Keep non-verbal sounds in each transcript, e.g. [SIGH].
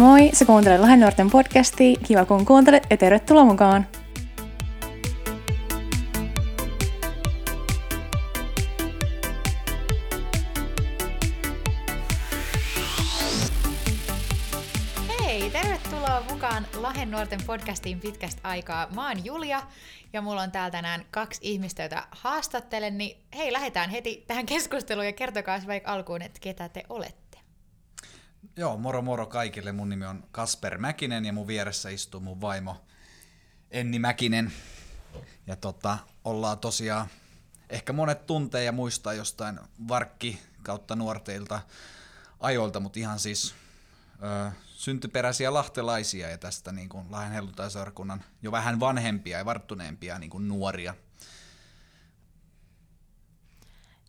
Moi, sä kuuntelet Lahden nuorten podcastia. Kiva kun kuuntelet ja tervetuloa mukaan. Hei, tervetuloa mukaan Lahden nuorten podcastiin pitkästä aikaa. Mä oon Julia ja mulla on täällä tänään kaksi ihmistä, joita haastattelen, niin hei, lähdetään heti tähän keskusteluun ja kertokaa vaikka alkuun, että ketä te olette. Joo, moro moro kaikille. Mun nimi on Kasper Mäkinen ja mun vieressä istuu mun vaimo Enni Mäkinen. Ja tota, ollaan tosiaan, ehkä monet tuntee ja muistaa jostain varkki kautta nuorteilta ajoilta, mutta ihan siis ö, syntyperäisiä lahtelaisia ja tästä niin kuin Lahden jo vähän vanhempia ja varttuneempia niin kuin nuoria.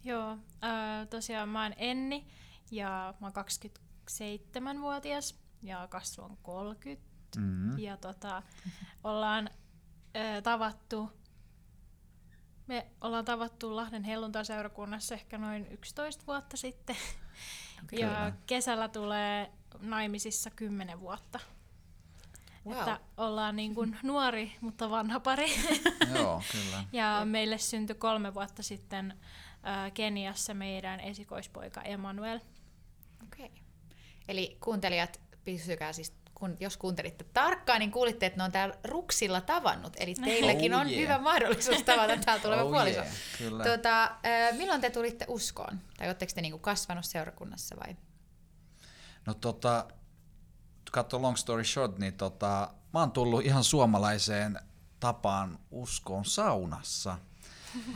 Joo, äh, tosiaan mä oon Enni ja mä oon 27-vuotias ja kasvu on 30. Mm-hmm. Ja tota, ollaan äh, tavattu, me ollaan tavattu Lahden helluntaiseurakunnassa ehkä noin 11 vuotta sitten. Kyllä. Ja kesällä tulee naimisissa 10 vuotta. Wow. Että ollaan niin kuin nuori, mutta vanha pari. [LAUGHS] Joo, kyllä. Ja meille syntyi kolme vuotta sitten äh, Keniassa meidän esikoispoika Emanuel. Okei. Okay. Eli kuuntelijat, pysykää siis, kun, jos kuuntelitte tarkkaan, niin kuulitte, että ne on täällä Ruksilla tavannut. Eli teilläkin Oh on yeah. hyvä mahdollisuus tavata täällä tuleva Oh puoliso. yeah, kyllä. Tota, milloin te tulitte uskoon? Tai oletteko te niinku kasvanut seurakunnassa vai? No tota, katso long story short, niin tota, mä oon tullut ihan suomalaiseen tapaan uskoon saunassa.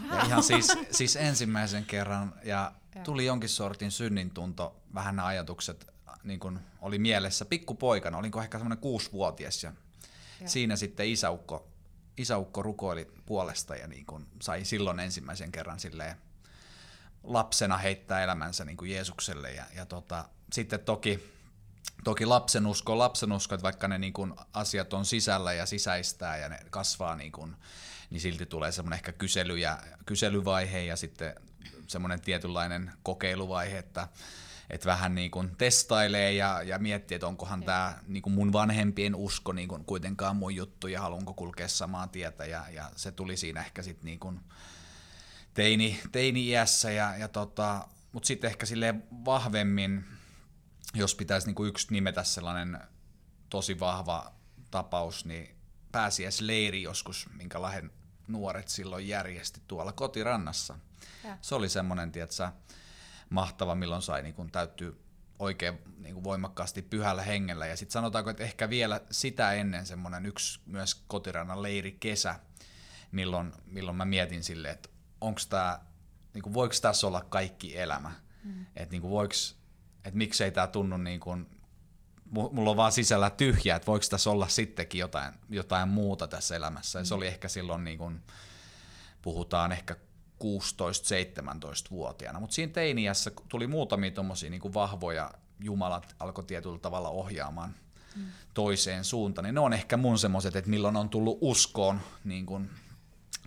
Ja ihan siis, siis ensimmäisen kerran, ja tuli jonkin sortin synnintunto, vähän nämä ajatukset niin kun oli mielessä pikkupoikana, olinko ehkä semmoinen kuusivuotias, ja Joo. siinä sitten isäukko, isäukko rukoili puolesta ja niin kun sai silloin ensimmäisen kerran silleen lapsena heittää elämänsä niin kuin Jeesukselle. Ja, ja tota, sitten toki, toki lapsen usko, lapsen usko, että vaikka ne niin kuin asiat on sisällä ja sisäistää ja ne kasvaa, niin, kuin, niin silti tulee semmoinen ehkä kysely ja, kyselyvaihe ja sitten semmoinen tietynlainen kokeiluvaihe, että että vähän niin kuin testailee ja, ja miettii, että onkohan tämä niin kuin mun vanhempien usko niin kuin kuitenkaan mun juttu ja haluanko kulkea samaa tietä ja, ja se tuli siinä ehkä sitten niin kuin teini, teini-iässä, ja, ja tota, mutta sitten ehkä sille vahvemmin, jos pitäisi niinku yksi nimetä sellainen tosi vahva tapaus, niin pääsiäisleiri joskus, minkä Lahden nuoret silloin järjesti tuolla kotirannassa. Ja. Se oli semmoinen, tietsä, mahtava, milloin sai niin täyttyy oikein niin kuin voimakkaasti pyhällä hengellä. Ja sitten sanotaanko, että ehkä vielä sitä ennen semmoinen yksi myös kotirannan leiri kesä, milloin, milloin mä mietin silleen, että onko tämä, niin kuin, voiko tässä olla kaikki elämä? Mm. Että niin kuin, voiks, että miksei tämä tunnu niin kuin, mu- mulla on vaan sisällä tyhjä, että voiko tässä olla sittenkin jotain, jotain muuta tässä elämässä. Ja se oli ehkä silloin, niin kuin, puhutaan ehkä 16-17-vuotiaana. Mutta siinä teiniässä tuli muutamia tommosia niin vahvoja, Jumalat alkoi tietyllä tavalla ohjaamaan mm. toiseen suuntaan. Niin ne on ehkä mun semmoiset, että milloin on tullut uskoon niin kuin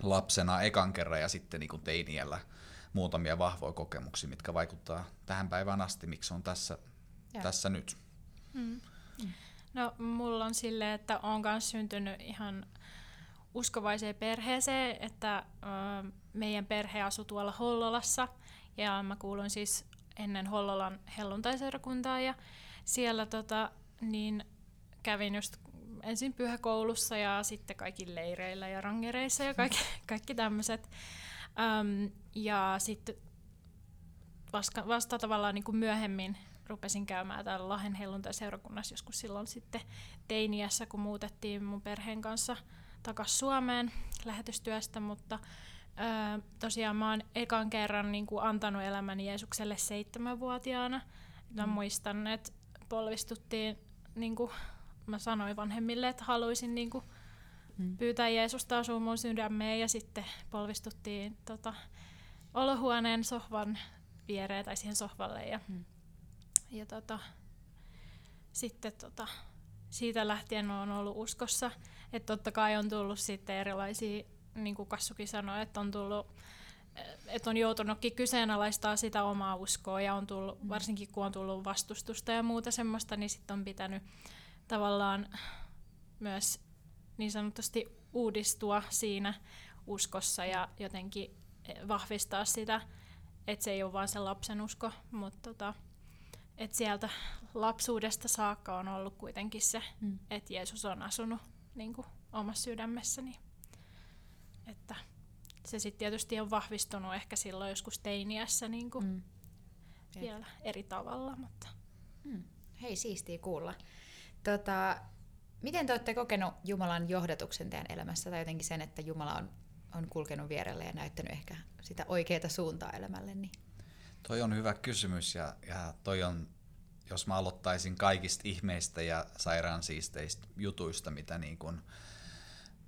lapsena ekan kerran ja sitten niin kuin teiniällä muutamia vahvoja kokemuksia, mitkä vaikuttaa tähän päivään asti, miksi on tässä, tässä nyt. No mulla on silleen, että on myös syntynyt ihan uskovaiseen perheeseen, että meidän perhe asui tuolla Hollolassa ja mä kuulun siis ennen Hollolan helluntaiseurakuntaa ja siellä tota, niin kävin just ensin pyhäkoulussa ja sitten kaikki leireillä ja rangereissa ja kaikki, [LAUGHS] kaikki tämmöiset. Ja sitten vasta, vasta tavallaan niin kuin myöhemmin rupesin käymään täällä Lahden helluntaiseurakunnassa joskus silloin sitten teiniässä, kun muutettiin mun perheen kanssa takaisin Suomeen lähetystyöstä, mutta ö, tosiaan mä oon ekan kerran niin kuin antanut elämäni Jeesukselle seitsemänvuotiaana. Mä muistan, että polvistuttiin, niin kuin mä sanoin vanhemmille, että haluaisin niin kuin pyytää Jeesusta asua mun sydämeen ja sitten polvistuttiin tota, olohuoneen sohvan viereen tai siihen sohvalle ja, Mm. ja tota, sitten tota, siitä lähtien on ollut uskossa, että totta kai on tullut sitten erilaisia, niin kuin Kassukin sanoi, että on tullut että on joutunutkin kyseenalaistaa sitä omaa uskoa ja on tullut, mm. varsinkin kun on tullut vastustusta ja muuta semmoista, niin sitten on pitänyt tavallaan myös niin sanotusti uudistua siinä uskossa ja jotenkin vahvistaa sitä, että se ei ole vain se lapsen usko, mutta tota, että sieltä lapsuudesta saakka on ollut kuitenkin se, mm. että Jeesus on asunut niin kuin, omassa sydämessäni. Että se sitten tietysti on vahvistunut ehkä silloin joskus teiniässä niin kuin, mm. vielä eri tavalla. Mutta. Mm. Hei, siistiä kuulla. Tota, miten te olette kokenut Jumalan johdatuksen teidän elämässä tai jotenkin sen, että Jumala on, on kulkenut vierelle ja näyttänyt ehkä sitä oikeaa suuntaa elämälle? Niin? Toi on hyvä kysymys ja, ja toi on, jos mä aloittaisin kaikista ihmeistä ja sairaansiisteistä jutuista, mitä niin kun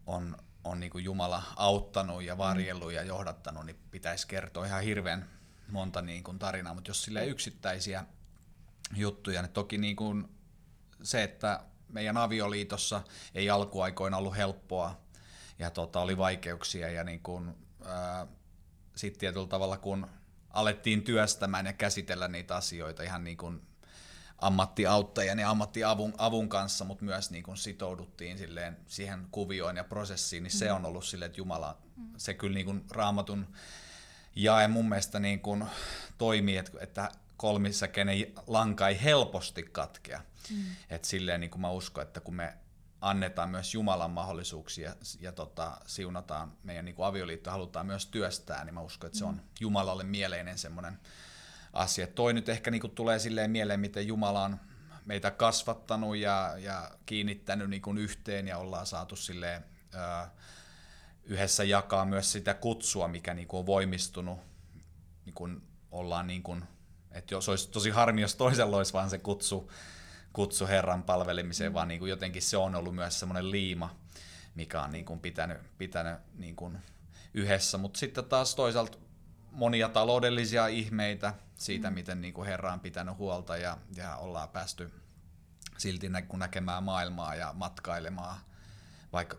on, on niin kuin Jumala auttanut ja varjellut ja johdattanut, niin pitäisi kertoa ihan hirveän monta niin kuin tarinaa, mutta jos sille yksittäisiä juttuja, niin toki niin kuin se, että meidän avioliitossa ei alkuaikoina ollut helppoa ja tota, oli vaikeuksia ja niin kuin, sitten tietyllä tavalla kun alettiin työstämään ja käsitellä niitä asioita ihan niin kuin ammattiauttajien ja ammattiavun avun kanssa, mutta myös niin kuin sitouduttiin silleen siihen kuvioon ja prosessiin, niin mm. se on ollut silleen, että Jumala, mm. se kyllä niin kuin raamatun jae mun mielestä niin kuin toimii, että, että kolmissäkenen lanka ei helposti katkea. Mm. Et silleen niin kuin mä uskon, että kun me annetaan myös Jumalan mahdollisuuksia ja, ja tota, siunataan meidän niin kuin avioliitto, halutaan myös työstää, niin mä uskon, että se on mm. Jumalalle mieleinen semmoinen asia. Toi nyt ehkä niin kuin tulee silleen mieleen, miten Jumala on meitä kasvattanut ja, ja kiinnittänyt niin kuin yhteen ja ollaan saatu silleen, ö, yhdessä jakaa myös sitä kutsua, mikä niin kuin on voimistunut, niin kuin ollaan niin kuin, että jos olisi tosi harmi, jos toisella olisi vaan se kutsu, kutsu Herran palvelemiseen, vaan niin kuin jotenkin se on ollut myös semmoinen liima, mikä on niin kuin pitänyt, pitänyt niin kuin yhdessä. Mutta sitten taas toisaalta monia taloudellisia ihmeitä siitä, mm. miten niin kuin Herra on pitänyt huolta ja, ja ollaan päästy silti nä- näkemään maailmaa ja matkailemaan, vaikka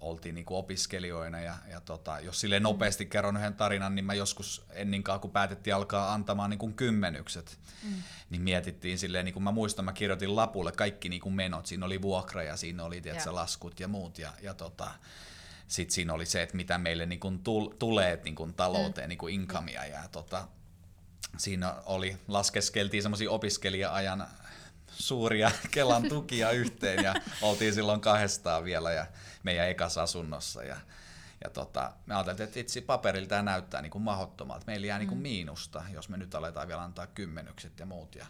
oltiin niin kuin opiskelijoina. Ja, ja tota, jos sille nopeasti kerron yhden tarinan, niin mä joskus enninkaan, kun päätettiin alkaa antamaan niin kuin kymmenykset, mm. niin mietittiin silleen, niin kuin mä muistan, mä kirjoitin lapulle kaikki niin kuin menot. Siinä oli vuokra ja siinä oli tiedätkö, yeah. laskut ja muut. Ja, ja tota, sitten siinä oli se, että mitä meille niin kuin tulee niin kuin talouteen, mm. niin kuin incomea. Ja tota, siinä oli, laskeskeltiin semmoisia opiskelija-ajan suuria [LAUGHS] Kelan tukia yhteen ja oltiin silloin kahdestaan vielä ja meidän ekassa asunnossa. Ja, ja tota, me ajattelin, että itse paperilla tämä näyttää niin kuin mahdottomalta. Meillä jää mm. niin kuin miinusta, jos me nyt aletaan vielä antaa kymmenykset ja muut. Ja,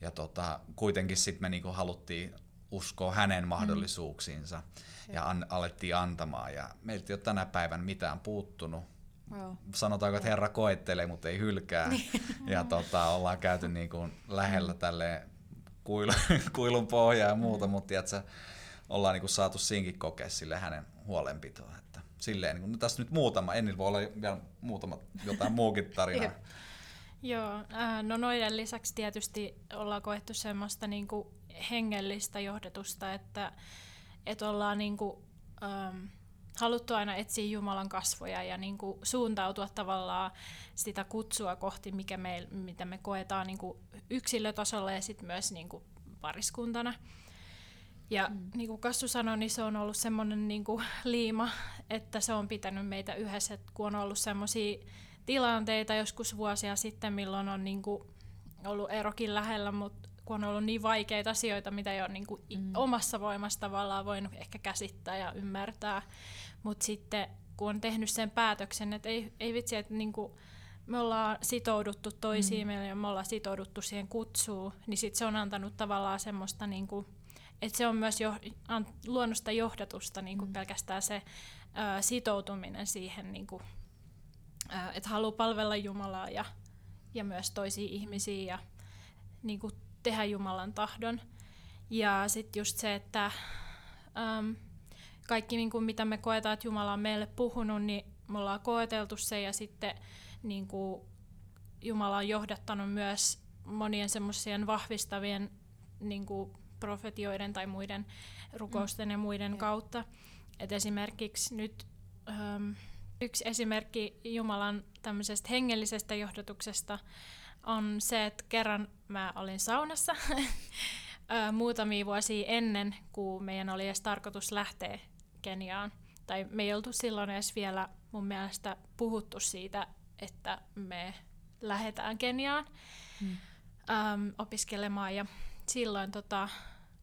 ja tota, kuitenkin sitten me niin kuin haluttiin uskoa hänen mahdollisuuksiinsa mm. ja an, alettiin antamaan. Ja meiltä ei ole tänä päivänä mitään puuttunut. Wow. Sanotaanko, että Herra koettelee, mutta ei hylkää. Niin. ja tota, ollaan käyty niin kuin lähellä tälle kuilun, [LAUGHS] kuilun pohjaa ja muuta, mm. mutta tiedätkö, ollaan niin kuin saatu siinkin kokea sille hänen huolenpitoa. Että silleen, niin kuin, no tässä nyt muutama, en voi olla vielä muutama jotain muukin tarinaa. [LAUGHS] Joo, äh, no noiden lisäksi tietysti ollaan koettu semmoista niin kuin hengellistä johdatusta, että, että ollaan niin kuin, ähm, haluttu aina etsiä Jumalan kasvoja ja niin kuin suuntautua tavallaan sitä kutsua kohti, mikä me, mitä me koetaan niin kuin yksilötasolla ja sitten myös niin kuin pariskuntana. Ja mm. niin kuin Kassu sanoi, niin se on ollut semmoinen niin kuin liima, että se on pitänyt meitä yhdessä, että kun on ollut semmoisia tilanteita joskus vuosia sitten, milloin on niin kuin ollut erokin lähellä, mutta kun on ollut niin vaikeita asioita, mitä ei ole niin kuin mm. omassa voimassa tavallaan voinut ehkä käsittää ja ymmärtää. Mutta sitten kun on tehnyt sen päätöksen, että ei, ei vitsi, että niin kuin me ollaan sitouduttu toisiin mm. ja me ollaan sitouduttu siihen kutsuun, niin sit se on antanut tavallaan semmoista, niin kuin, että se on myös jo, an, luonnosta johdatusta niin kuin mm. pelkästään se ää, sitoutuminen siihen, niin kuin, ää, että haluaa palvella Jumalaa ja, ja myös toisia ihmisiä ja niin kuin tehdä Jumalan tahdon. Ja sitten just se, että äm, kaikki niin kuin mitä me koetaan, että Jumala on meille puhunut, niin me ollaan koeteltu se ja sitten niin kuin Jumala on johdattanut myös monien semmoisien vahvistavien niin kuin profetioiden tai muiden rukousten mm. ja muiden mm. kautta. Et esimerkiksi nyt äm, Yksi esimerkki Jumalan tämmöisestä hengellisestä johdatuksesta on se, että kerran mä olin saunassa [LAUGHS] muutamia vuosia ennen, kuin meidän oli edes tarkoitus lähteä Keniaan. Tai me ei oltu silloin edes vielä mun mielestä puhuttu siitä, että me lähdetään Keniaan hmm. äm, opiskelemaan. Ja silloin tota,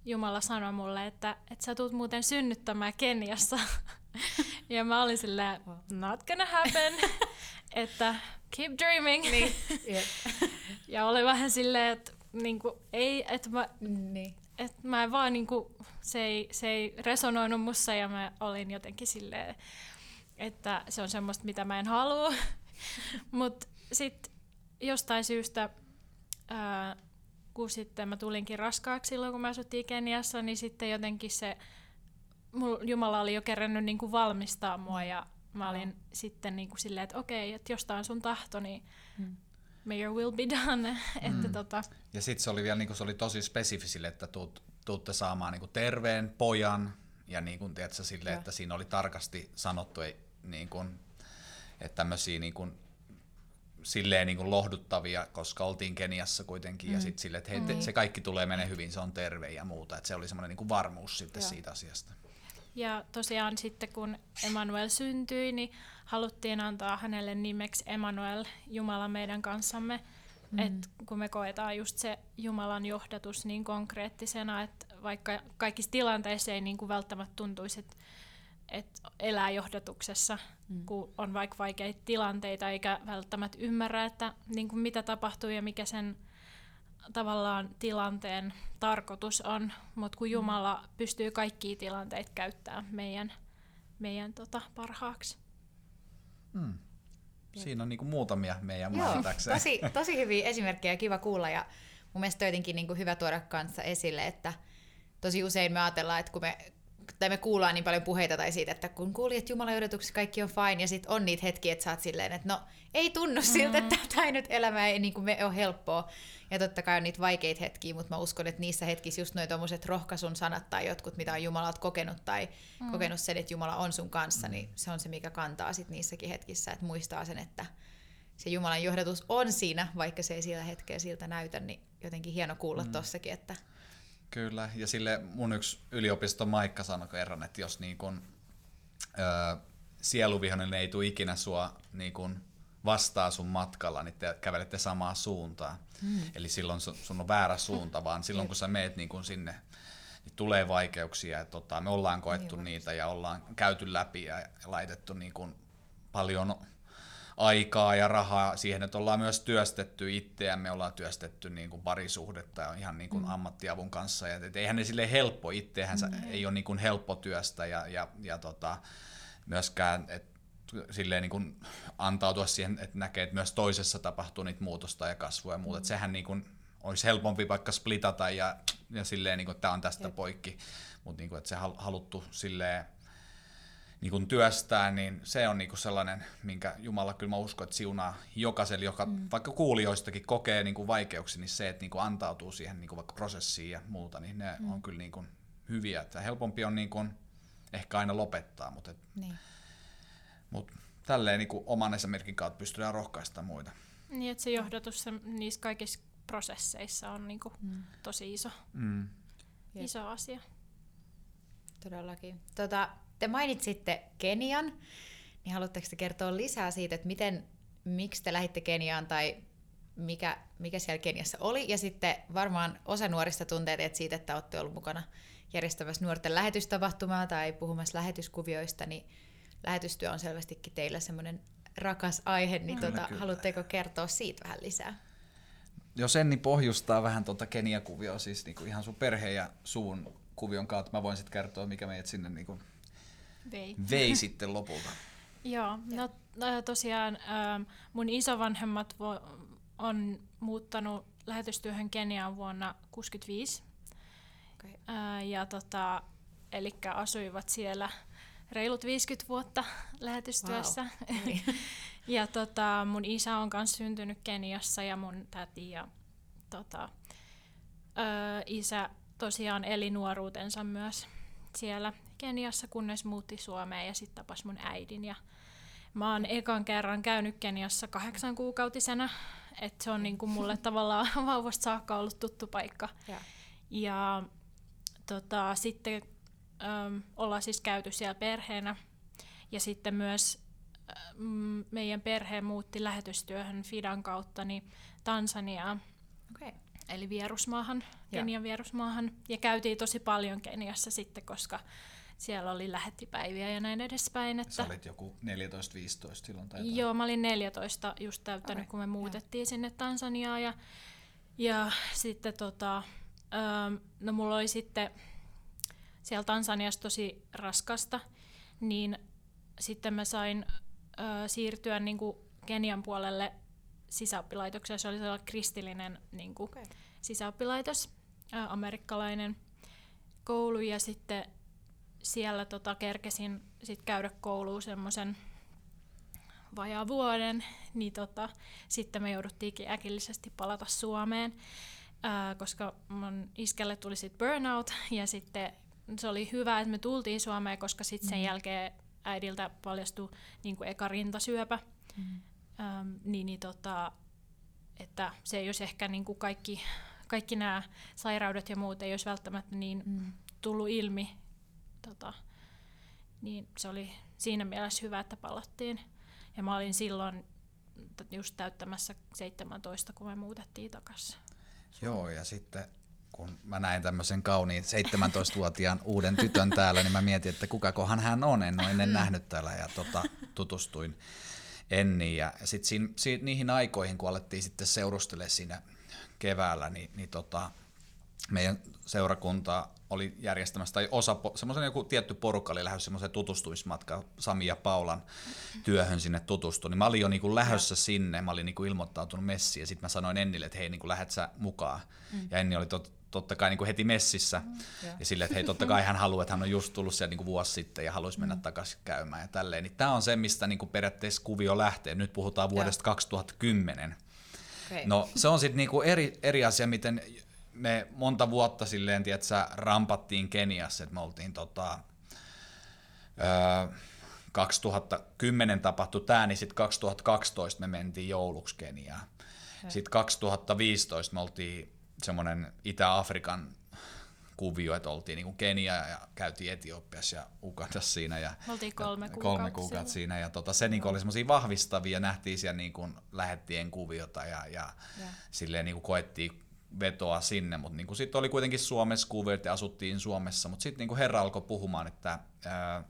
Jumala sanoi mulle, että, että sä tulet muuten synnyttämään Keniassa. [LAUGHS] ja mä olin silleen, not gonna happen, [LAUGHS] että keep dreaming. Niin. [LAUGHS] Ja oli vähän silleen, että niinku, ei, että mä, niin. Et mä en vaan niinku, se ei, se ei resonoinut mussa ja mä olin jotenkin silleen, että se on semmoista, mitä mä en halua. [LAUGHS] Mutta sitten jostain syystä, ää, kun sitten mä tulinkin raskaaksi silloin, kun mä asuttiin Keniassa, niin sitten jotenkin se, Jumala oli jo kerännyt niinku valmistaa mua ja mä olin no. sitten niinku silleen, että okei, että jostain sun tahto, niin hmm. May your will be done. [LAUGHS] Mm. että tota... Ja sitten se oli vielä niinku, se oli tosi spesifisille, että tuut, tuutte saamaan niinku terveen pojan ja niinku, tiedätkö, sille, että siinä oli tarkasti sanottu, ei, niinku, että tämmöisiä niinku, silleen niin kuin lohduttavia, koska oltiin Keniassa kuitenkin, mm. ja sitten silleen, että hei, mm. se kaikki tulee menee hyvin, se on terve ja muuta, että se oli semmoinen niin varmuus sitten Joo. siitä asiasta. Ja tosiaan sitten kun Emmanuel syntyi, niin haluttiin antaa hänelle nimeksi Emmanuel, Jumala meidän kanssamme. Mm. Et kun me koetaan just se Jumalan johdatus niin konkreettisena, että vaikka kaikissa tilanteissa ei niin kuin välttämättä tuntuisi, että et elää johdatuksessa, mm. kun on vaikka vaikeita tilanteita eikä välttämättä ymmärrä, että niin kuin mitä tapahtuu ja mikä sen tavallaan tilanteen tarkoitus on, mutta kun mm. Jumala mm. pystyy kaikkia tilanteita käyttämään meidän, meidän tota, parhaaksi. Mm. Siinä on niinku muutamia meidän Joo, tosi, tosi hyviä esimerkkejä, kiva kuulla ja mun mielestä jotenkin niinku hyvä tuoda kanssa esille, että tosi usein me ajatellaan, että kun me tai me kuullaan niin paljon puheita tai siitä, että kun kuulijat Jumalan odotuksessa kaikki on fine, ja sitten on niitä hetkiä, että sä oot silleen, että no ei tunnu siltä, että tämä nyt elämä ei niin kuin me ole helppoa. Ja totta kai on niitä vaikeita hetkiä, mutta mä uskon, että niissä hetkissä just noin tommoset rohkaisun sanat tai jotkut, mitä on Jumala kokenut tai mm. kokenut sen, että Jumala on sun kanssa, niin se on se, mikä kantaa sit niissäkin hetkissä, että muistaa sen, että se Jumalan johdatus on siinä, vaikka se ei sillä hetkellä siltä näytä, niin jotenkin hieno kuulla mm. tossakin, että Kyllä, ja sille mun yksi yliopiston Maikka sanoi kerran, että jos niin kun, ö, sieluvihonen ei tule ikinä sua niin kun vastaa sun matkalla, niin te kävelette samaa suuntaa. Mm. Eli silloin sun on väärä suunta, vaan silloin kun sä meet niin kun sinne, niin tulee vaikeuksia. Ja tota, me ollaan koettu niin, niitä ja ollaan käyty läpi ja laitettu niin kun paljon aikaa ja rahaa siihen, että ollaan myös työstetty itseämme, ollaan työstetty niin kuin parisuhdetta ja ihan niin kuin mm. ammattiavun kanssa. Ja, et eihän ne sille helppo itseähän, mm. ei ole niin kuin helppo työstä ja, ja, ja tota, myöskään, että silleen niin kuin antautua siihen, että näkee, että myös toisessa tapahtuu niitä muutosta ja kasvua ja muuta. Mm. sehän niin kuin olisi helpompi vaikka splitata ja, ja silleen, niin kuin, että tämä on tästä Jep. poikki, mutta niin kuin, että se haluttu silleen niin kuin työstää, niin se on niin kuin sellainen, minkä Jumala kyllä mä uskon, että siunaa jokaiselle, joka mm. vaikka kuulijoistakin kokee niin kuin vaikeuksia, niin se, että niin kuin antautuu siihen niin kuin vaikka prosessiin ja muuta, niin ne mm. on kyllä niin kuin hyviä. Että helpompi on niin kuin ehkä aina lopettaa, mutta, et, niin. mutta tälleen niin kuin oman esimerkin kautta pystytään rohkaistamaan muita. Niin, että se johdatus se, niissä kaikissa prosesseissa on niin kuin mm. tosi iso, mm. iso asia. Todellakin. Tota, te mainitsitte Kenian, niin haluatteko te kertoa lisää siitä, että miten, miksi te lähditte Keniaan tai mikä, mikä siellä Keniassa oli, ja sitten varmaan osa nuorista tuntee teet siitä, että olette ollut mukana järjestämässä nuorten lähetystapahtumaa tai puhumassa lähetyskuvioista, niin lähetystyö on selvästikin teillä semmoinen rakas aihe, niin tuota, haluatteko kertoa siitä vähän lisää? Jos Enni pohjustaa vähän tuota Kenia-kuvioa, siis niinku ihan sun perheen ja suun kuvion kautta, mä voin sitten kertoa, mikä meidät sinne niinku vei, vei [LAUGHS] sitten lopulta? Joo, no tosiaan ähm, mun isovanhemmat on muuttanut lähetystyöhön Keniaan vuonna 1965. Okay. Äh, ja tota, eli asuivat siellä reilut 50 vuotta lähetystyössä. Wow. Niin. [LAUGHS] ja tota, mun isä on myös syntynyt Keniassa ja mun täti ja tota, ö, isä tosiaan eli nuoruutensa myös siellä Keniassa, kunnes muutti Suomeen ja sitten tapas mun äidin. Ja Mä oon ekan kerran käynyt Keniassa kahdeksan kuukautisena, että se on niinku mulle [LAUGHS] tavallaan [LAUGHS] vauvasta saakka ollut tuttu paikka. Ja. Ja tota, sitten äm, ollaan siis käyty siellä perheenä. Ja sitten myös äm, meidän perhe muutti lähetystyöhön Fidan kautta niin Tansaniaan, Okei. eli vierusmaahan. Kenian vierusmaahan. Ja käytiin tosi paljon Keniassa sitten, koska siellä oli lähettipäiviä ja näin edespäin. Että... Sä olit joku 14-15 silloin tai jotain. Joo, mä olin 14 just täyttänyt, Okei, kun me muutettiin sinne Tansaniaan. Ja, ja sitten tota, ähm, no mulla oli sitten siellä Tansaniassa tosi raskasta, niin sitten mä sain äh, siirtyä niin kuin Kenian puolelle sisäoppilaitokseen. Se oli sellainen kristillinen niin kuin, Okei. sisäoppilaitos, ää, amerikkalainen koulu ja sitten siellä tota, kerkesin sit käydä kouluun semmoisen vajaa vuoden, niin tota, sitten me jouduttiinkin äkillisesti palata Suomeen, ää, koska mun iskelle tuli sitten burnout ja sitten se oli hyvä, että me tultiin Suomeen, koska sitten sen jälkeen äidiltä paljastui niin kuin eka rintasyöpä. Mm. Ähm, niin, niin tota, että se ei olisi ehkä niin kuin kaikki, kaikki nämä sairaudet ja muut ei olisi välttämättä niin Mm. tullut ilmi. Tota, niin se oli siinä mielessä hyvä, että palattiin. Ja mä olin silloin just täyttämässä 17, kun me muutettiin takaisin. Joo, ja sitten kun mä näin tämmöisen kauniin 17-vuotiaan uuden tytön täällä, niin mä mietin, että kukakohan hän on, en ole ennen nähnyt täällä, ja tota, tutustuin Enniin. Ja sitten niihin aikoihin, kun alettiin sitten seurustelemaan siinä keväällä, niin, niin tota, meidän seurakunta oli järjestämässä, tai osa, semmoisen joku tietty porukka oli lähdössä semmoisen tutustumismatka Sami ja Paulan työhön sinne tutustu, niin mä olin jo niin kuin lähdössä sinne, mä olin niin kuin ilmoittautunut messiin, ja sitten mä sanoin Ennille, että hei, niin kuin lähdet sä mukaan. Mm. Ja Enni oli tot, totta kai niin kuin heti messissä, mm. Ja silleen, että hei, totta kai hän haluaa, että hän on just tullut siellä niin kuin vuosi sitten, ja haluaisi mennä takaisin käymään ja tälleen. Niin tämä on se, mistä niin kuin periaatteessa kuvio lähtee. Nyt puhutaan vuodesta 2010. Okei. No se on sitten niinku eri, eri asia, miten me monta vuotta silleen, tiedätkö, rampattiin Keniassa, että me oltiin tota, öö, 2010 tapahtui tämä, niin sitten 2012 me mentiin jouluksi Keniaan. Sitten 2015 me oltiin semmoinen Itä-Afrikan kuvio, että oltiin niinku Kenia ja käytiin Etiopiassa ja Ugandassa siinä. Ja, oltiin kolme ja kuukautta kolme kuukautta siinä. Ja tota, se niinku oli semmoisia vahvistavia, nähtiin siellä niinku lähettien kuviota ja, ja Joo. silleen niinku koettiin vetoa sinne, mutta niinku sitten oli kuitenkin Suomessa kuviot ja asuttiin Suomessa, mutta sitten niinku Herra alkoi puhumaan, että ää,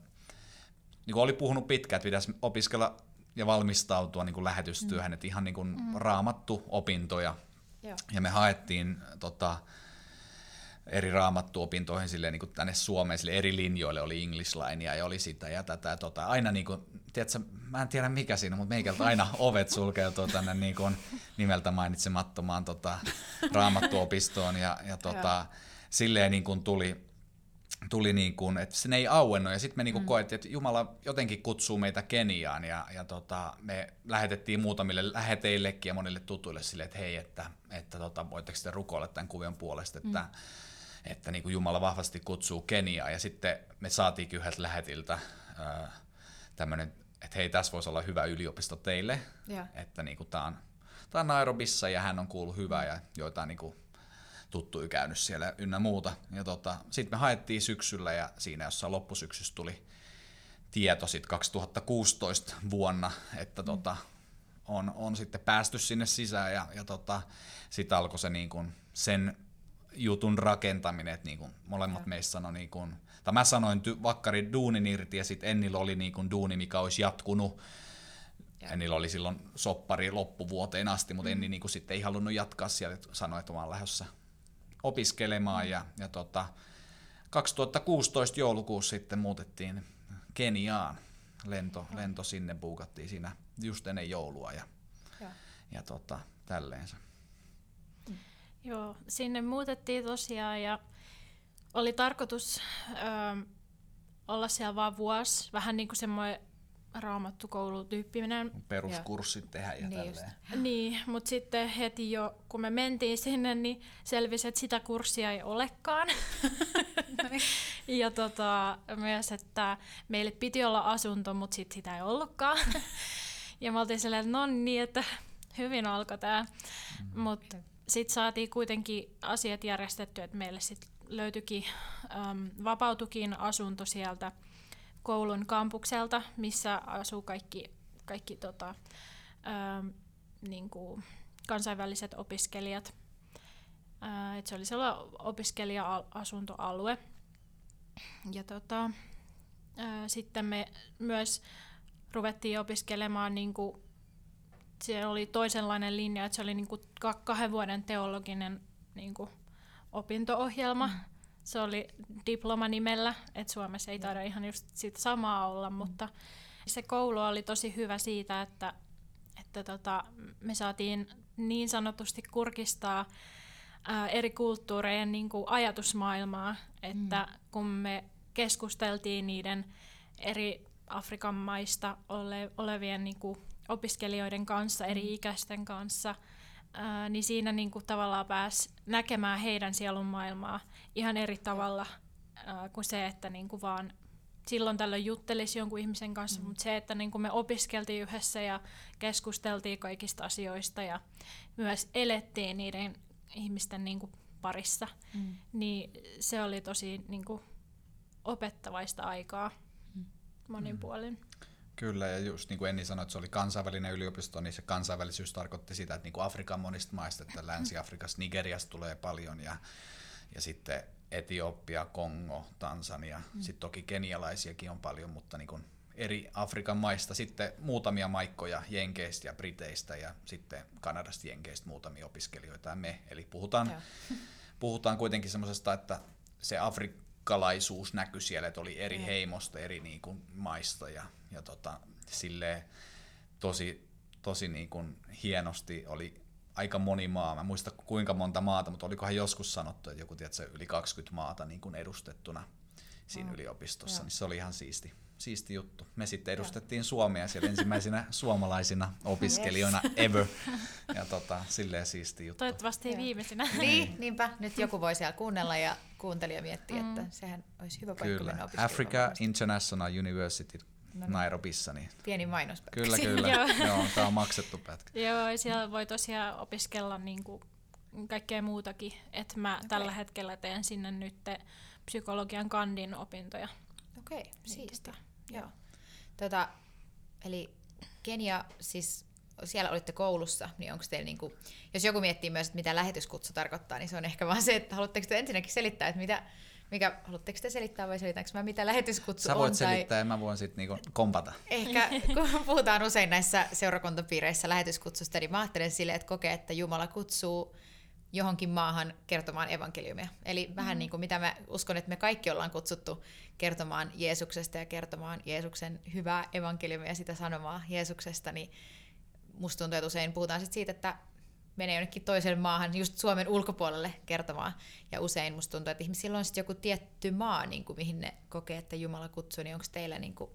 niinku oli puhunut pitkään, että pitäisi opiskella ja valmistautua niinku lähetystyöhön, mm. että ihan niinku mm. raamattu opintoja. Joo. Ja me haettiin tota, eri raamattuopintoihin silleen, niin kuin tänne Suomeen sille eri linjoille oli English linea ja oli sitä ja tätä tota. Aina niin kuin, tiedätkö, mä en tiedä mikä siinä, mutta meikältä aina ovet sulkeutuu tänne niin kuin nimeltä mainitsemattomaan tota, raamattuopistoon ja, ja tota, silleen niin kuin tuli, tuli niin kuin, että se ei auennut ja sitten me niin kuin mm. koettiin, että Jumala jotenkin kutsuu meitä Keniaan ja, ja tota, me lähetettiin muutamille läheteillekin ja monille tutuille sille, että hei, että, että tota, voitteko te rukoilla tämän kuvion puolesta, että, mm. että niin kuin Jumala vahvasti kutsuu Keniaan ja sitten me saatiin yhdeltä lähetiltä ää, tämmöinen, että hei, tässä voisi olla hyvä yliopisto teille, Joo. että niin kuin, tämä on, tää on Nairobissa ja hän on kuullut hyvää ja joitain niin kuin, tuttuja käynyt siellä ynnä muuta. Ja tota, sitten me haettiin syksyllä ja siinä jossain loppusyksyssä tuli tieto sit 2016 vuonna, että tota, on, on sitten päästy sinne sisään ja, ja tota, sitten alkoi se niin kun sen jutun rakentaminen, että niin kun molemmat meistä sanoi, niin kun, tai mä sanoin ty, vakkari duunin irti ja sitten Ennillä oli niin kun duuni, mikä olisi jatkunut. Joo. Ennillä oli silloin soppari loppuvuoteen asti, mutta Enni niin kun sitten ei halunnut jatkaa siellä, että sanoi, että mä oon lähdössä opiskelemaan ja, ja tota, 2016 joulukuussa sitten muutettiin Keniaan. Lento, lento sinne buukattiin siinä just ennen joulua ja, Joo. ja tota, tälleensä. Joo, sinne muutettiin tosiaan ja oli tarkoitus ö, olla siellä vaan vuosi, vähän niin kuin semmoinen raamattukoulutyyppinen. Peruskurssit tehdä ja Niin tälleen. [LAUGHS] Niin, mutta sitten heti jo kun me mentiin sinne, niin selvisi, että sitä kurssia ei olekaan. [LAUGHS] ja tota, myös, että meille piti olla asunto, mutta sit sitä ei ollutkaan. [LAUGHS] ja me oltiin silleen, että no niin, että hyvin alkoi tämä. Mm. Mutta sitten saatiin kuitenkin asiat järjestetty, että meille sitten löytyikin, äm, vapautukin asunto sieltä koulun kampukselta, missä asuu kaikki, kaikki tota, äm, niin kuin kansainväliset opiskelijat. Ää, et se oli sellainen opiskelija-asuntoalue. Ja tota, ää, sitten me myös ruvettiin opiskelemaan, niin kuin, se oli toisenlainen linja, että se oli niin kuin kahden vuoden teologinen niin kuin, opinto-ohjelma. Mm. Se oli diploma-nimellä, että Suomessa ei taida ihan just sitä samaa olla, mm. mutta se koulu oli tosi hyvä siitä, että, että tota, me saatiin niin sanotusti kurkistaa ää, eri kulttuurejen niin kuin ajatusmaailmaa, että mm. kun me keskusteltiin niiden eri Afrikan maista ole, olevien niin kuin opiskelijoiden kanssa, eri mm. ikäisten kanssa, ää, niin siinä niin kuin tavallaan pääsi näkemään heidän sielun maailmaa ihan eri tavalla ää, kuin se, että niin kuin vaan silloin tällöin juttelisi jonkun ihmisen kanssa, mm. mutta se, että niin kuin me opiskeltiin yhdessä ja keskusteltiin kaikista asioista ja myös elettiin niiden ihmisten niin kuin parissa, mm. niin se oli tosi niin kuin opettavaista aikaa mm. monin mm. puolin. Kyllä, ja just niin kuin Enni sanoi, että se oli kansainvälinen yliopisto, niin se kansainvälisyys tarkoitti sitä, että niin kuin Afrikan monista maista, että Länsi-Afrikasta, Nigeriasta tulee paljon, ja, ja sitten Etiopia, Kongo, Tansania, mm. sitten toki kenialaisiakin on paljon, mutta niin kuin eri Afrikan maista, sitten muutamia maikkoja Jenkeistä ja Briteistä ja sitten Kanadasta Jenkeistä muutamia opiskelijoita ja me. Eli puhutaan, puhutaan kuitenkin semmoisesta, että se afrikkalaisuus näkyi siellä, että oli eri heimosta, eri niin kuin maista ja, ja tota, silleen tosi, tosi niin kuin hienosti oli aika moni maa. Mä muista kuinka monta maata, mutta olikohan joskus sanottu, että joku tiedätkö, yli 20 maata niin kuin edustettuna siinä oh. yliopistossa, Joo. niin se oli ihan siisti siisti juttu. Me sitten edustettiin Suomea siellä ensimmäisenä [LAUGHS] suomalaisina opiskelijoina yes. ever. [LAUGHS] Ja tota, silleen siisti juttu. Toivottavasti ei viimeisenä. niin, niinpä. Nyt joku voi siellä kuunnella ja kuuntelija miettiä, mm. että sehän olisi hyvä paikka kyllä. mennä Africa International University no niin. Nairobissa. Niin... Pieni mainospätkä. Kyllä, [LAUGHS] kyllä. Joo, tämä on maksettu pätkä. Joo, siellä voi tosiaan opiskella niin kuin kaikkea muutakin. että mä okay. tällä hetkellä teen sinne nyt psykologian kandin opintoja. Okei, okay, niin, siistiä. Joo. Tota, eli Kenia, siis siellä olitte koulussa, niin onko teillä, niinku, jos joku miettii myös, että mitä lähetyskutsu tarkoittaa, niin se on ehkä vaan se, että haluatteko te ensinnäkin selittää, että mitä, mikä, haluatteko te selittää vai selitäänkö mä, mitä lähetyskutsu Sä voit on? selittää tai... ja mä voin sitten niinku kompata. Ehkä kun puhutaan usein näissä seurakuntapiireissä lähetyskutsusta, niin mä ajattelen sille, että kokee, että Jumala kutsuu johonkin maahan kertomaan evankeliumia. Eli mm-hmm. vähän niin kuin mitä mä uskon, että me kaikki ollaan kutsuttu kertomaan Jeesuksesta ja kertomaan Jeesuksen hyvää evankeliumia ja sitä sanomaa Jeesuksesta, niin musta tuntuu, että usein puhutaan sit siitä, että menee jonnekin toiseen maahan, just Suomen ulkopuolelle kertomaan. Ja usein musta tuntuu, että ihmisillä on sitten joku tietty maa, niin kuin, mihin ne kokee, että Jumala kutsuu, niin onko teillä niin kuin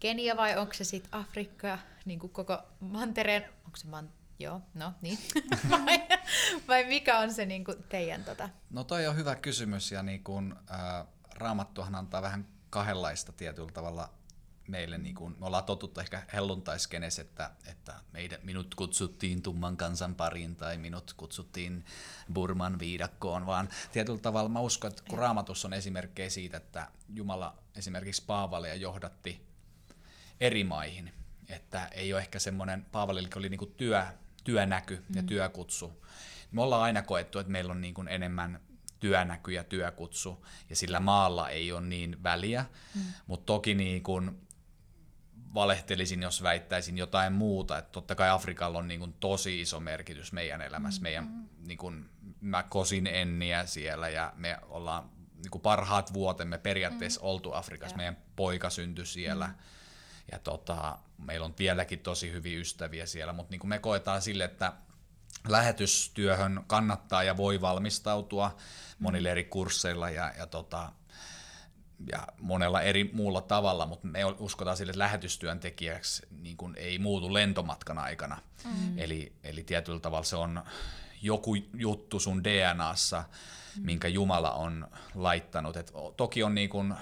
Kenia vai onko se sitten Afrikka, niin kuin koko mantereen, onko se man, Joo, no niin. vai, [LAUGHS] vai mikä on se niin kuin teidän tota? No toi on hyvä kysymys ja niin kuin, ää, Raamattuhan antaa vähän kahdenlaista tietyllä tavalla meille, niin kuin, me ollaan totuttu ehkä helluntaiskenes, että, että meidät, minut kutsuttiin tumman kansan pariin tai minut kutsuttiin Burman viidakkoon, vaan tietyllä tavalla mä uskon, että kun raamatus on esimerkkejä siitä, että Jumala esimerkiksi Paavalia johdatti eri maihin, että ei ole ehkä semmoinen, Paavalille oli niin kuin työ, työnäky ja mm. työkutsu. Me ollaan aina koettu, että meillä on niin kuin enemmän työnäky ja työkutsu, ja sillä maalla ei ole niin väliä, mm. mutta toki niin kuin valehtelisin, jos väittäisin jotain muuta, että totta kai Afrikalla on niin kuin tosi iso merkitys meidän elämässä, mm. meidän, niin kuin, mä kosin Enniä siellä, ja me ollaan niin kuin parhaat vuotemme periaatteessa mm. oltu Afrikassa, ja. meidän poika syntyi siellä, mm ja tota, meillä on vieläkin tosi hyviä ystäviä siellä, mutta niin kuin me koetaan sille, että lähetystyöhön kannattaa ja voi valmistautua monille eri kursseilla ja, ja tota, ja monella eri muulla tavalla, mutta me uskotaan sille, että lähetystyöntekijäksi niin kuin ei muutu lentomatkan aikana. Mm. Eli, eli tietyllä tavalla se on joku juttu sun DNAssa, mm. minkä Jumala on laittanut. Et toki on niin kuin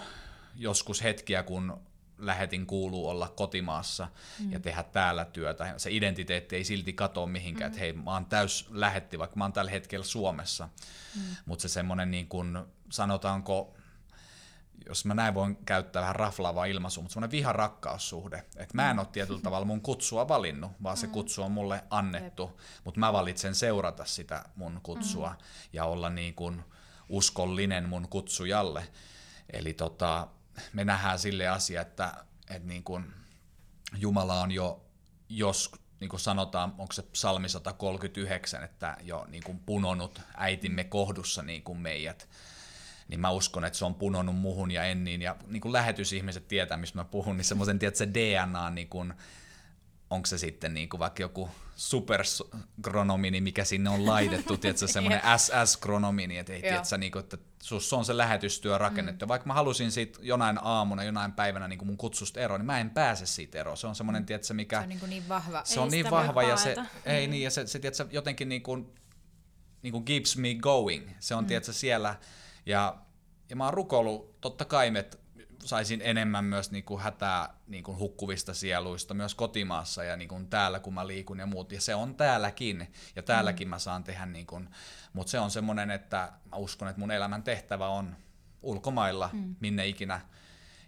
joskus hetkiä, kun lähetin kuuluu olla kotimaassa mm. ja tehdä täällä työtä. Se identiteetti ei silti katoa mihinkään, mm. että hei, mä oon täys lähetti, vaikka mä oon tällä hetkellä Suomessa. Mm. Mutta se semmoinen, niin kuin, sanotaanko, jos mä näin voin käyttää vähän raflaavaa ilmaisua, mutta semmoinen viha-rakkaussuhde. Että mä en ole tietyllä tavalla mun kutsua valinnut, vaan se mm. kutsu on mulle annettu, mutta mä valitsen seurata sitä mun kutsua mm. ja olla niin kuin uskollinen mun kutsujalle. Eli tota, me nähdään sille asia, että, että niin kuin Jumala on jo, jos niin kuin sanotaan, onko se psalmi 139, että jo niin kuin punonut äitimme kohdussa niin kuin meidät, niin mä uskon, että se on punonut muhun ja Enniin, ja niin kuin lähetysihmiset tietää, mistä mä puhun, niin semmoisen, se DNA, niin kuin, onko se sitten niin kuin vaikka joku superkronomini, mikä sinne on laitettu, tiedätkö, [LAUGHS] semmoinen SS-kronomini, että ei, tiedätkö, niin kuin, että sus on se lähetystyö rakennettu. Mm. Vaikka mä halusin siitä jonain aamuna, jonain päivänä niin kuin mun kutsusta eroon, niin mä en pääse siitä eroon. Se on semmoinen, tiedätkö, mikä... Se on niin, kuin niin vahva. Se on niin vahva ja se, ei niin, ja se, se tiedätkö, jotenkin niin kuin, niin kuin keeps me going. Se on, mm. tiedätkö, siellä, ja, ja mä oon rukoillut, totta kai, että saisin enemmän myös niin kuin hätää niin kuin hukkuvista sieluista myös kotimaassa ja niin kuin täällä, kun mä liikun ja muut. Ja se on täälläkin, ja täälläkin mm. mä saan tehdä, niin kuin, mutta se on semmoinen, että mä uskon, että mun elämän tehtävä on ulkomailla, mm. minne ikinä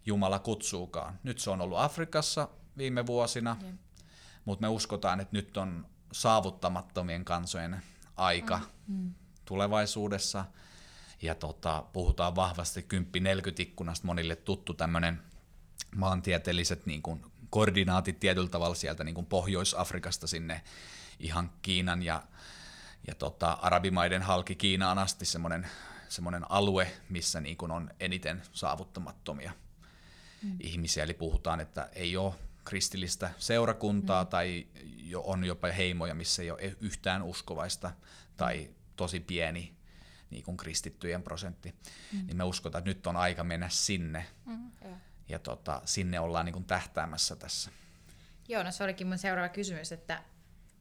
Jumala kutsuukaan. Nyt se on ollut Afrikassa viime vuosina, mm. mutta me uskotaan, että nyt on saavuttamattomien kansojen aika mm. Mm. tulevaisuudessa – ja tota, puhutaan vahvasti 10-40 ikkunasta, monille tuttu tämmöinen maantieteelliset niin kuin, koordinaatit tietyllä tavalla sieltä niin kuin Pohjois-Afrikasta sinne ihan Kiinan ja, ja tota, arabimaiden halki Kiinaan asti semmoinen, semmoinen alue, missä niin kuin on eniten saavuttamattomia mm. ihmisiä. Eli puhutaan, että ei ole kristillistä seurakuntaa mm. tai jo, on jopa heimoja, missä ei ole yhtään uskovaista tai tosi pieni niin kuin kristittyjen prosentti, mm. niin me uskotaan, että nyt on aika mennä sinne. Mm. Ja tota, sinne ollaan niin kuin tähtäämässä tässä. Joo, no se olikin mun seuraava kysymys, että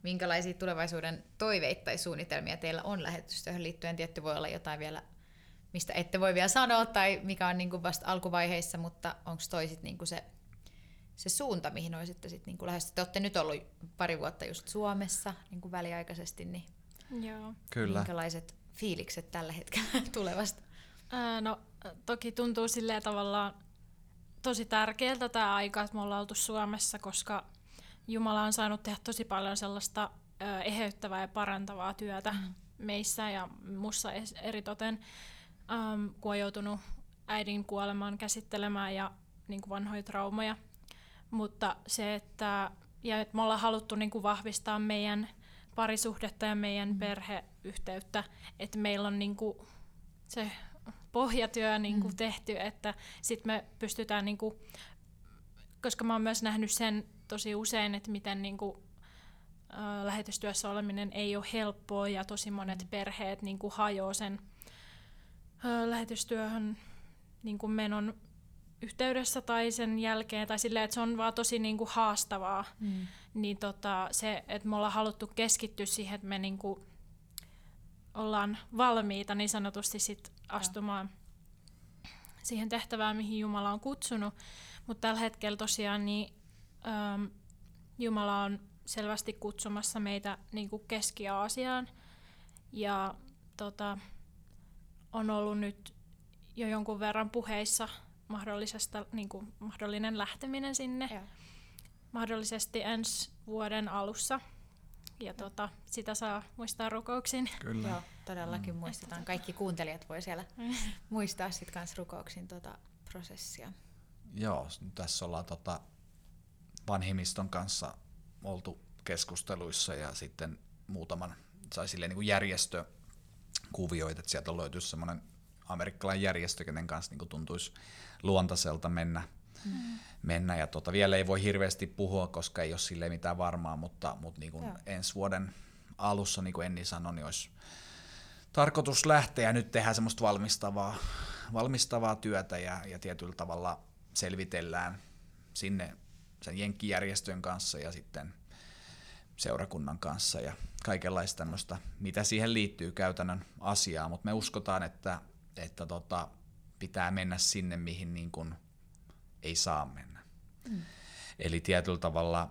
minkälaisia tulevaisuuden toiveita tai suunnitelmia teillä on lähetystyöhön liittyen? Tietty voi olla jotain vielä, mistä ette voi vielä sanoa tai mikä on niin kuin vasta alkuvaiheissa, mutta onko toi sit niin kuin se, se suunta, mihin olisitte sitten niin lähestyä? Te olette nyt ollut pari vuotta just Suomessa niin kuin väliaikaisesti, niin Joo. Kyllä. minkälaiset fiilikset tällä hetkellä [LAUGHS] tulevasta? No toki tuntuu silleen tavallaan tosi tärkeältä tämä aika, että me ollaan oltu Suomessa, koska Jumala on saanut tehdä tosi paljon sellaista ää, eheyttävää ja parantavaa työtä mm. meissä ja mussa eritoten, äm, kun on joutunut äidin kuolemaan käsittelemään ja niin kuin vanhoja traumoja. Mutta se, että, ja että me ollaan haluttu niin kuin vahvistaa meidän parisuhdetta ja meidän mm. perheyhteyttä, että meillä on niinku se pohjatyö niinku mm. tehty, että sitten me pystytään, niinku, koska mä oon myös nähnyt sen tosi usein, että miten niinku, ä, lähetystyössä oleminen ei ole helppoa ja tosi monet mm. perheet niinku hajoaa sen ä, lähetystyöhön niinku menon yhteydessä tai sen jälkeen, tai silleen, että se on vaan tosi niinku haastavaa, mm. niin tota, se, että me ollaan haluttu keskittyä siihen, että me niinku ollaan valmiita niin sanotusti sit astumaan ja. siihen tehtävään, mihin Jumala on kutsunut. Mutta tällä hetkellä tosiaan niin, äm, Jumala on selvästi kutsumassa meitä niinku Keski-Aasiaan. Ja tota, on ollut nyt jo jonkun verran puheissa mahdollisesta, niin kuin, mahdollinen lähteminen sinne. Joo. Mahdollisesti ensi vuoden alussa. Ja tota, sitä saa muistaa rukouksin. Kyllä. Joo, todellakin mm. muistetaan. Kaikki kuuntelijat voi siellä [LAUGHS] muistaa sit kans rukouksin tota prosessia. Joo, tässä ollaan tota vanhimiston kanssa oltu keskusteluissa ja sitten muutaman sai silleen niin kuin järjestökuvioita, että sieltä löytyisi semmoinen amerikkalainen järjestö, kenen kanssa niin tuntuisi luontaiselta mennä. Mm. mennä. Ja tota, vielä ei voi hirveästi puhua, koska ei ole sille mitään varmaa, mutta, mutta niin kuin ensi vuoden alussa, niin kuin Enni sanoi, niin olisi tarkoitus lähteä ja nyt tehdään semmoista valmistavaa valmistavaa työtä ja, ja tietyllä tavalla selvitellään sinne sen jenkkijärjestön kanssa ja sitten seurakunnan kanssa ja kaikenlaista tämmöistä, mitä siihen liittyy käytännön asiaa, mutta me uskotaan, että, että tota, pitää mennä sinne, mihin niin kuin ei saa mennä. Mm. Eli tietyllä tavalla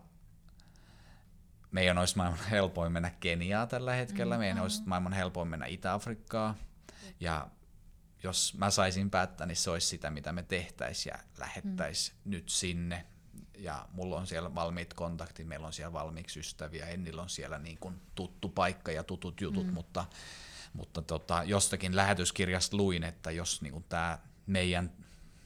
meidän olisi maailman helpoin mennä Keniaa tällä hetkellä, mm, meidän mm. olisi maailman helpoin mennä Itä-Afrikkaa, ja jos mä saisin päättää, niin se olisi sitä, mitä me tehtäisiin ja lähettäisiin mm. nyt sinne. Ja mulla on siellä valmiit kontaktit, meillä on siellä valmiiksi ystäviä, Ennillä on siellä niin kuin tuttu paikka ja tutut jutut, mm. mutta, mutta tota, jostakin lähetyskirjasta luin, että jos niin kuin tämä meidän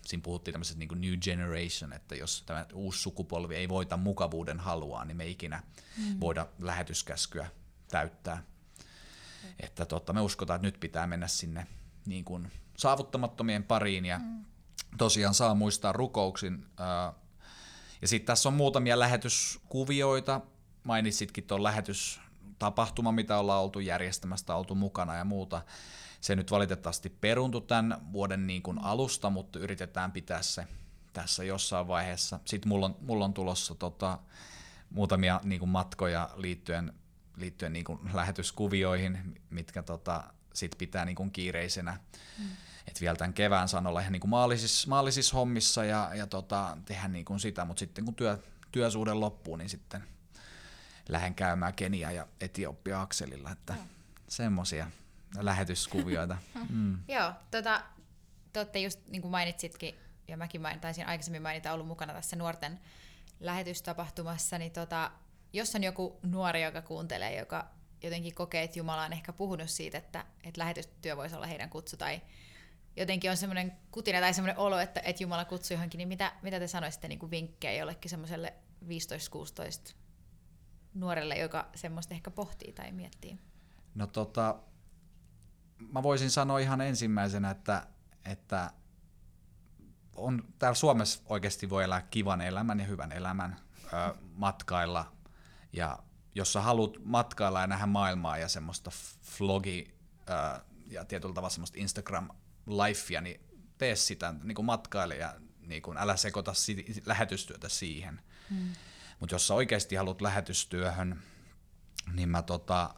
siinä puhuttiin tämmöisestä niin new generation, että jos tämä uusi sukupolvi ei voita mukavuuden haluaa, niin me ei ikinä mm. voida lähetyskäskyä täyttää. Mm. Että totta, me uskotaan, että nyt pitää mennä sinne niin kuin saavuttamattomien pariin ja mm. tosiaan saa muistaa rukouksin. Ja sitten tässä on muutamia lähetyskuvioita. Mainitsitkin tuon lähetystapahtuma, mitä ollaan oltu järjestämästä, oltu mukana ja muuta. Se nyt valitettavasti peruntui tämän vuoden niin kuin alusta, mutta yritetään pitää se tässä jossain vaiheessa. Sitten mulla on, mulla on tulossa tota, muutamia niin kuin matkoja liittyen, liittyen niin kuin lähetyskuvioihin, mitkä tota, sit pitää niin kuin kiireisenä. Mm. Et vielä tämän kevään saan olla ihan niin kuin maallisissa, maallisissa hommissa ja, ja tota, tehdä niin kuin sitä, mutta sitten kun työ, työsuhde loppuu, niin sitten lähden käymään Kenia ja Etiopia akselilla, että mm. semmoisia lähetyskuvioita. [LAUGHS] Mm. Joo, tota, te olette just niin kuin mainitsitkin, ja mäkin main, taisin aikaisemmin mainita, ollut mukana tässä nuorten lähetystapahtumassa, niin tota, jos on joku nuori, joka kuuntelee, joka jotenkin kokee, että Jumala on ehkä puhunut siitä, että, että lähetystyö voisi olla heidän kutsu, tai jotenkin on semmoinen kutina tai semmoinen olo, että, että Jumala kutsuu johonkin, niin mitä, mitä te sanoisitte niin kuin vinkkejä jollekin semmoiselle 15-16 nuorelle, joka semmoista ehkä pohtii tai miettii? No tota, mä voisin sanoa ihan ensimmäisenä, että, että on, täällä Suomessa oikeasti voi elää kivan elämän ja hyvän elämän, ö, matkailla. Ja jos sä haluat matkailla ja nähdä maailmaa ja semmoista vlogi ö, ja tietyllä tavalla semmoista Instagram-lifea, niin tee sitä, niin kuin matkaile ja niin kuin, älä sekoita si- lähetystyötä siihen. Mm. Mutta jos sä oikeasti haluat lähetystyöhön, niin mä tota,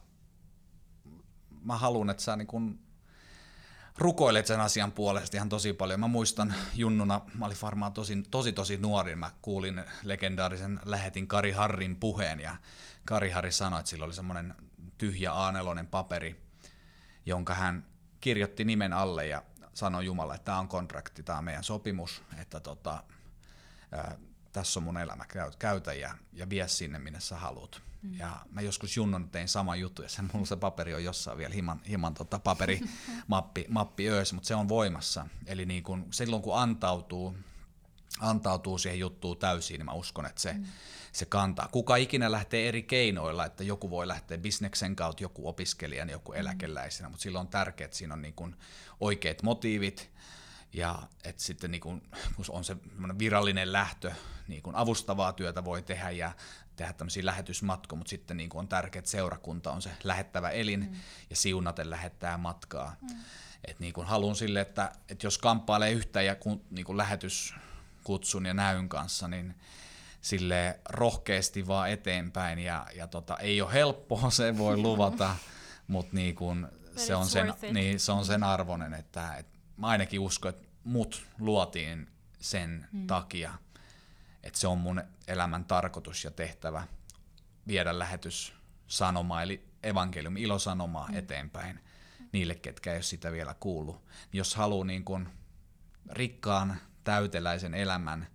mä haluan, että sä niin kun rukoilet sen asian puolesta ihan tosi paljon. Mä muistan junnuna, mä olin varmaan tosi, tosi, tosi nuori, mä kuulin legendaarisen lähetin Kari Harrin puheen ja Kari Harri sanoi, että sillä oli semmoinen tyhjä A4 paperi, jonka hän kirjoitti nimen alle ja sanoi Jumala, että tämä on kontrakti, tämä on meidän sopimus, että tota, tässä on mun elämä, käytä ja, ja vie sinne, minne sä haluat. Mm. Ja mä joskus junnon tein sama juttu, ja se, mulla se paperi on jossain vielä himan, himan tota paperimappi [LAUGHS] mappi öös, mutta se on voimassa. Eli niin kun, silloin kun antautuu, antautuu siihen juttuun täysin, niin mä uskon, että se, mm. se kantaa. Kuka ikinä lähtee eri keinoilla, että joku voi lähteä bisneksen kautta, joku opiskelijan, joku mm. eläkeläisenä, mutta silloin on tärkeää, että siinä on niin kun oikeat motiivit, ja että sitten niin kun, kun on se virallinen lähtö, niin kun avustavaa työtä voi tehdä ja tehdä tämmöisiä lähetysmatkoja, mutta sitten niin on tärkeää, että seurakunta on se lähettävä elin mm. ja siunaten lähettää matkaa. Mm. Et niin kuin haluan sille, että, että jos kamppailee yhtä ja kun, niin kuin lähetyskutsun ja näyn kanssa, niin sille rohkeasti vaan eteenpäin ja, ja tota, ei ole helppoa, [LAUGHS] se voi luvata, mutta niin kuin se, on sen, niin, se on sen arvoinen, että, että mä ainakin uskon, että mut luotiin sen mm. takia, että se on mun elämän tarkoitus ja tehtävä viedä lähetyssanoma, eli evankelium, ilosanomaa mm. eteenpäin niille, ketkä ei ole sitä vielä kuullut. Jos haluaa niin kun rikkaan, täyteläisen elämän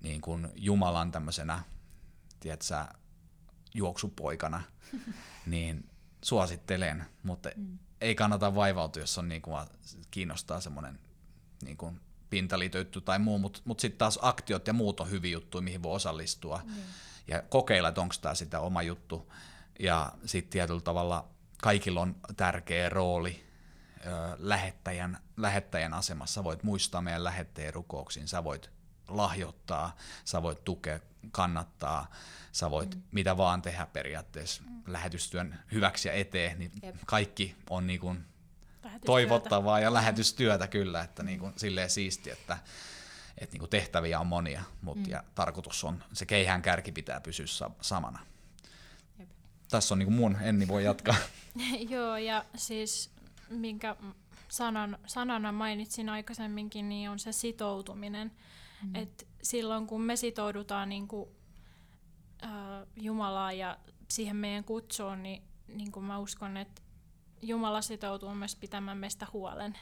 niin kun Jumalan tämmöisenä, tiedätkö, juoksupoikana, [LAUGHS] niin suosittelen, mutta mm. Ei kannata vaivautua, jos on niin kuin, kiinnostaa semmoinen niin kuin pintaliitojuttu tai muu, mutta mut sitten taas aktiot ja muut on hyviä juttuja, mihin voi osallistua mm. ja kokeilla, että onko tämä sitä oma juttu. Ja sitten tietyllä tavalla kaikilla on tärkeä rooli ö, lähettäjän, lähettäjän asemassa. Voit muistaa meidän lähettäjän rukouksiin, sä voit lahjoittaa, sä voit tukea, kannattaa, sä voit mm. mitä vaan tehdä periaatteessa mm. lähetystyön hyväksi ja eteen, niin Jep. kaikki on niin kuin toivottavaa ja lähetystyötä kyllä, että niin kuin, silleen siisti, että, että niin kuin tehtäviä on monia, mutta mm. ja tarkoitus on, se keihään kärki pitää pysyä samana. Jep. Tässä on niin kuin mun, Enni voi jatkaa. [LAUGHS] Joo, ja siis minkä sanan, sanana mainitsin aikaisemminkin, niin on se sitoutuminen. Mm. Et silloin kun me sitoudutaan niin kuin, äh, Jumalaan ja siihen meidän kutsuun, niin, niin kuin mä uskon, että Jumala sitoutuu myös pitämään meistä huolen.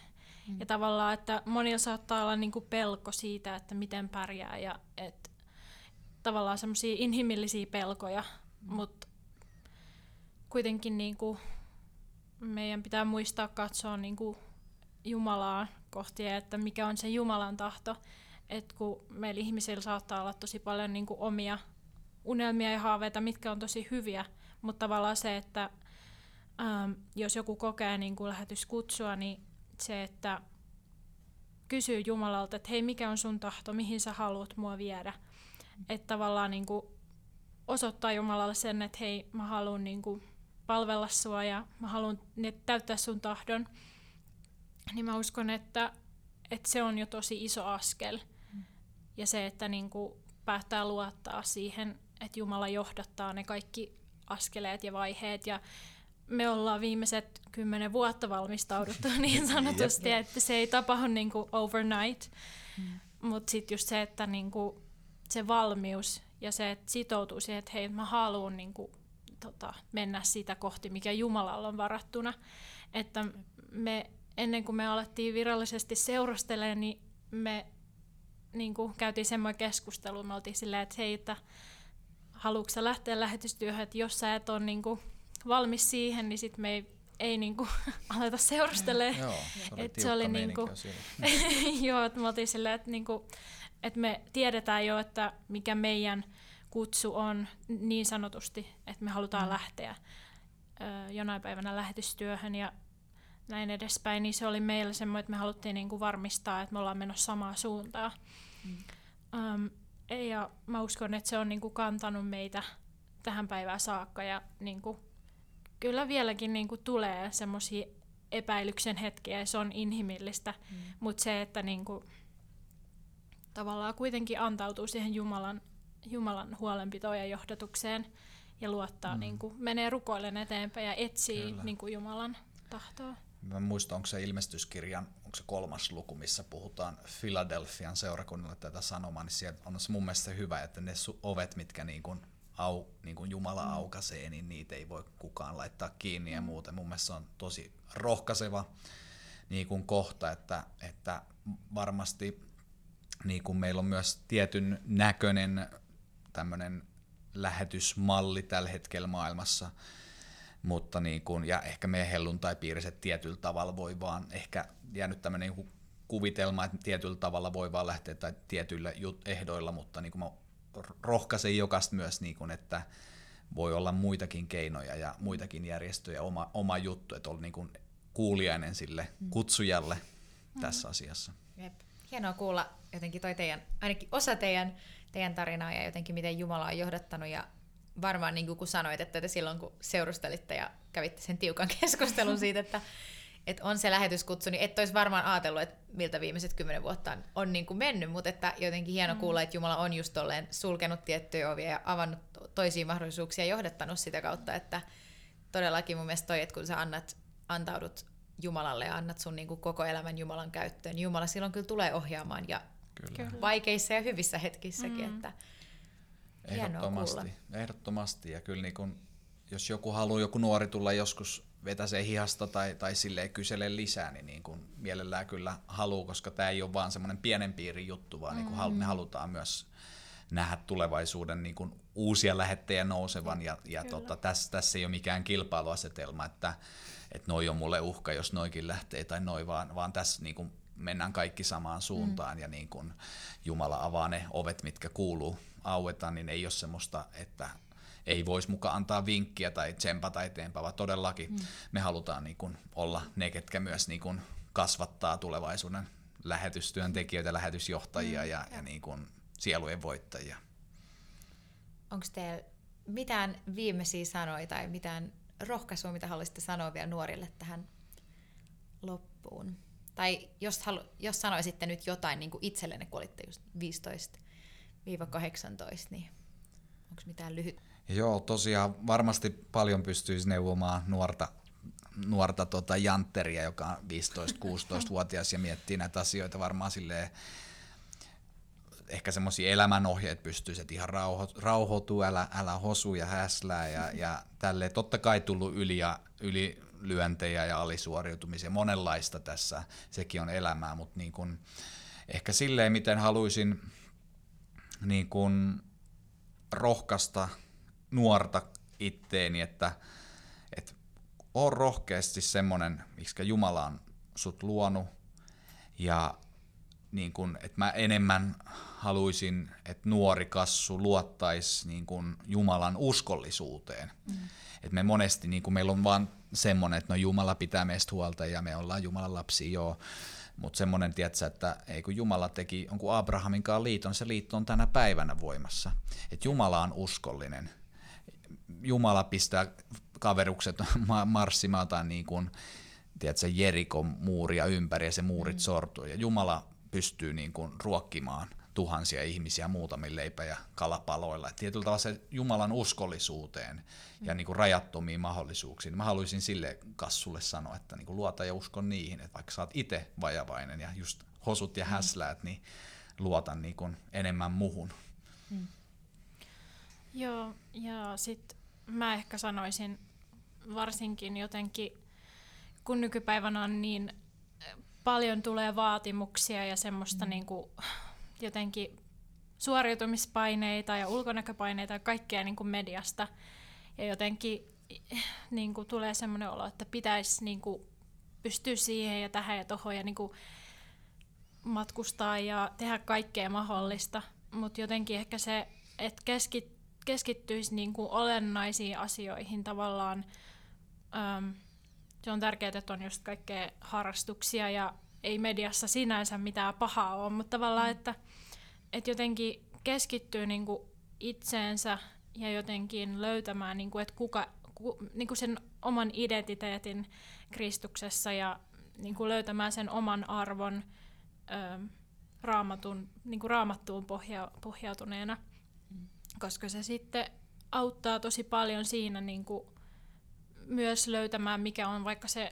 Mm. Ja tavallaan, että monilla saattaa olla niin kuin pelko siitä, että miten pärjää ja että tavallaan semmoisia inhimillisiä pelkoja, mm. mutta kuitenkin niin kuin meidän pitää muistaa katsoa niin kuin Jumalaa kohti, että mikä on se Jumalan tahto. Et kun meillä ihmisillä saattaa olla tosi paljon niin kuin omia unelmia ja haaveita, mitkä on tosi hyviä, mutta tavallaan se, että ähm, jos joku kokee niin kuin lähetyskutsua, niin se, että kysyy Jumalalta, että hei, mikä on sun tahto, mihin sä haluat mua viedä. Että tavallaan niin kuin osoittaa Jumalalle sen, että hei, mä haluan niin kuin palvella sua ja mä haluan täyttää sun tahdon niin mä uskon, että, että se on jo tosi iso askel. Mm. Ja se, että niin kuin päättää luottaa siihen, että Jumala johdattaa ne kaikki askeleet ja vaiheet. Ja me ollaan viimeiset kymmenen vuotta valmistauduttu [LAUGHS] niin sanotusti, että se ei tapahdu niin kuin overnight. Mm. Mutta sitten just se, että niin kuin se valmius ja se, että sitoutuu siihen, että hei, mä haluan niin kuin, tota, mennä sitä kohti, mikä Jumalalla on varattuna. Että me ennen kuin me alettiin virallisesti seurustelemaan, niin me niin kuin, käytiin semmoinen keskustelu, me oltiin silleen, että hei, että haluatko sä lähteä lähetystyöhön, että jos sä et ole niin kuin, valmis siihen, niin sitten me ei, ei niin kuin, [LAUGHS] aleta seurustelemaan. Joo, se oli, et se oli niin kuin, [LAUGHS] Joo, että me oltiin silleen, että, niin kuin, että me tiedetään jo, että mikä meidän kutsu on niin sanotusti, että me halutaan mm. lähteä ö, jonain päivänä lähetystyöhön ja näin edespäin, niin se oli meillä semmoinen, että me haluttiin niinku varmistaa, että me ollaan menossa samaa suuntaa. Mm. Um, ja mä uskon, että se on niinku kantanut meitä tähän päivään saakka ja niinku, kyllä vieläkin niinku tulee semmoisia epäilyksen hetkiä ja se on inhimillistä, mm. mutta se, että niinku, tavallaan kuitenkin antautuu siihen Jumalan, Jumalan huolenpitoon ja johdatukseen ja luottaa, mm. niinku, menee rukoilen eteenpäin ja etsii niinku Jumalan tahtoa mä muistan, onko se ilmestyskirjan, onko se kolmas luku, missä puhutaan Philadelphian seurakunnalla tätä sanomaa, niin siellä on se mun mielestä hyvä, että ne ovet, mitkä niin kuin au, niin kuin Jumala mm. aukaisee, niin niitä ei voi kukaan laittaa kiinni ja mm. muuten. Mun mielestä se on tosi rohkaiseva niin kuin kohta, että, että varmasti niin kuin meillä on myös tietyn näköinen tämmöinen lähetysmalli tällä hetkellä maailmassa, mutta niin kuin, ja ehkä meidän helluntai-piiriset tietyllä tavalla voi vaan, ehkä jäänyt tämmöinen niin kuvitelma, että tietyllä tavalla voi vaan lähteä tai tietyillä ehdoilla, mutta niin kuin mä rohkaisen jokaista myös, niin kuin, että voi olla muitakin keinoja ja muitakin järjestöjä, oma, oma juttu, että on niin kuin kuulijainen sille mm. kutsujalle mm. tässä asiassa. Jep. Hienoa kuulla jotenkin toi teidän, ainakin osa teidän, teidän tarinaa ja jotenkin miten Jumala on johdattanut ja varmaan niin kuin kun sanoit, että te silloin kun seurustelitte ja kävitte sen tiukan [LAUGHS] keskustelun siitä, että, että on se lähetyskutsu, niin et olisi varmaan ajatellut, että miltä viimeiset kymmenen vuotta on, on niin kuin mennyt, mutta että jotenkin hieno mm. kuulla, että Jumala on just tolleen sulkenut tiettyjä ovia ja avannut toisia mahdollisuuksia ja johdattanut sitä kautta, että todellakin mun mielestä toi, että kun sä annat, antaudut Jumalalle ja annat sun niin kuin koko elämän Jumalan käyttöön, niin Jumala silloin kyllä tulee ohjaamaan ja kyllä. vaikeissa ja hyvissä hetkissäkin, mm. että Ehdottomasti, ehdottomasti. Ja kyllä niin kun, jos joku haluaa, joku nuori tulla joskus vetäsee hihasta tai, tai silleen kysele lisää, niin, niin kun mielellään kyllä haluaa, koska tämä ei ole vaan semmoinen pienen piirin juttu, vaan niin kun me halutaan myös nähdä tulevaisuuden niin kun uusia lähettejä nousevan. Ja, ja tota, tässä, tässä ei ole mikään kilpailuasetelma, että, että noi on mulle uhka, jos noikin lähtee tai noi, vaan, vaan tässä niin kun mennään kaikki samaan suuntaan mm. ja niin kun Jumala avaa ne ovet, mitkä kuuluu aueta, niin ei ole semmoista, että ei voisi mukaan antaa vinkkiä tai tsempata eteenpäin, vaan todellakin mm. me halutaan niin kuin olla ne, ketkä myös niin kuin kasvattaa tulevaisuuden lähetystyöntekijöitä, lähetysjohtajia mm. ja, ja niin kuin sielujen voittajia. Onko teillä mitään viimeisiä sanoja tai mitään rohkaisua, mitä haluaisitte sanoa vielä nuorille tähän loppuun? Tai jos, halu, jos sanoisitte nyt jotain niin kuin itsellenne, kun olitte just 15-18, niin onko mitään lyhyt? Joo, tosiaan varmasti paljon pystyisi neuvomaan nuorta, nuorta tota jantteria, joka on 15-16-vuotias ja miettii näitä asioita varmaan silleen, ehkä semmoisia elämänohjeet pystyisi, että ihan rauho, rauhoitu, älä, älä hosu ja häslää ja, ja tälleen. Totta kai tullut yli ja ylilyöntejä ja alisuoriutumisia, monenlaista tässä, sekin on elämää, mutta niin kun, ehkä silleen, miten haluaisin niin kun rohkaista nuorta itteeni, että, että on rohkeasti semmoinen, miksi Jumala on sut luonut ja niin kun, että mä enemmän haluaisin, että nuori kassu luottaisi niin kun Jumalan uskollisuuteen. Mm. Et me monesti, niin kun meillä on vaan semmoinen, että no Jumala pitää meistä huolta ja me ollaan Jumalan lapsi, joo. Mutta semmoinen, tiedätkö, että ei kun Jumala teki jonkun Abrahamin kanssa liiton, se liitto on tänä päivänä voimassa. Että Jumala on uskollinen. Jumala pistää kaverukset [LAUGHS] marssimaan tai niin kuin, tiedätkö, Jerikon muuria ympäri ja se muurit mm. sortuu. Ja Jumala pystyy niin kuin ruokkimaan tuhansia ihmisiä muutamin leipä- ja kalapaloilla. Et tietyllä tavalla se Jumalan uskollisuuteen ja niin kuin rajattomiin mahdollisuuksiin. Mä haluaisin sille kassulle sanoa, että niin kuin luota ja uskon niihin, että vaikka sä oot itse vajavainen ja just hosut ja mm. häsläät, niin luota niin kuin enemmän muhun. Mm. Joo, ja sitten mä ehkä sanoisin varsinkin jotenkin, kun nykypäivänä on niin paljon tulee vaatimuksia ja semmoista mm. niin kuin, jotenkin suoriutumispaineita ja ulkonäköpaineita ja kaikkea niin kuin mediasta. Ja jotenkin niin kuin, tulee semmoinen olo, että pitäisi niin kuin, pystyä siihen ja tähän ja tohon ja niin kuin, matkustaa ja tehdä kaikkea mahdollista. Mutta jotenkin ehkä se, että keskit, keskittyisi niin kuin olennaisiin asioihin tavallaan. Se on tärkeää, että on just kaikkea harrastuksia ja ei mediassa sinänsä mitään pahaa ole, mutta tavallaan, että, että jotenkin keskittyy niin kuin itseensä ja jotenkin löytämään, niin kuin, että kuka, ku, niin kuin sen oman identiteetin Kristuksessa ja niin kuin löytämään sen oman arvon ö, raamatun, niin kuin raamattuun pohja, pohjautuneena, mm. koska se sitten auttaa tosi paljon siinä niin kuin myös löytämään, mikä on vaikka se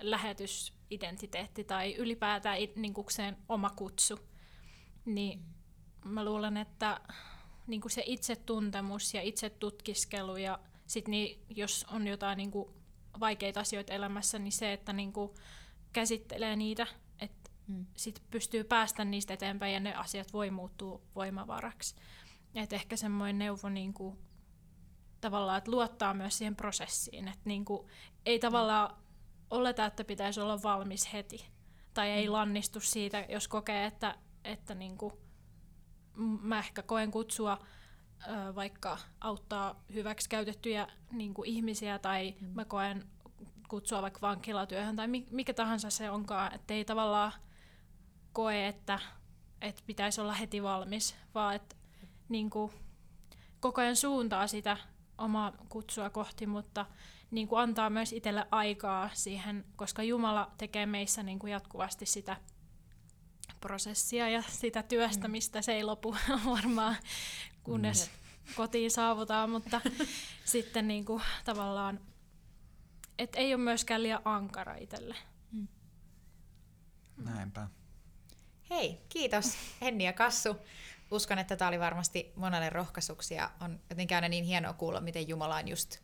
lähetysidentiteetti tai ylipäätään niin kuin sen oma kutsu. Niin mä luulen, että niin kuin se itsetuntemus ja itsetutkiskelu ja sit niin, jos on jotain niin kuin vaikeita asioita elämässä, niin se, että niin kuin käsittelee niitä, että mm. sit pystyy päästä niistä eteenpäin ja ne asiat voi muuttua voimavaraksi. Et ehkä semmoinen neuvo niin kuin tavallaan, että luottaa myös siihen prosessiin. Että niin kuin, ei tavallaan oleta, että pitäisi olla valmis heti. Tai ei mm. lannistu siitä, jos kokee, että, että niin kuin, mä ehkä koen kutsua ö, vaikka auttaa hyväksi käytettyjä niin kuin ihmisiä tai mm. mä koen kutsua vaikka vankilatyöhön tai mikä tahansa se onkaan, että ei tavallaan koe, että, että pitäisi olla heti valmis, vaan että niin kuin, koko ajan suuntaa sitä omaa kutsua kohti, mutta niin kuin antaa myös itselle aikaa siihen, koska Jumala tekee meissä niin kuin jatkuvasti sitä prosessia ja sitä työstämistä. Mm. Se ei lopu [LAUGHS] varmaan, kunnes mm. kotiin saavutaan, mutta [LAUGHS] sitten niin kuin, tavallaan, et ei ole myöskään liian ankara itselle. Mm. Näinpä. Hei, kiitos Henni ja Kassu uskon, että tämä oli varmasti monelle rohkaisuksi ja on jotenkin aina niin hienoa kuulla, miten Jumala on just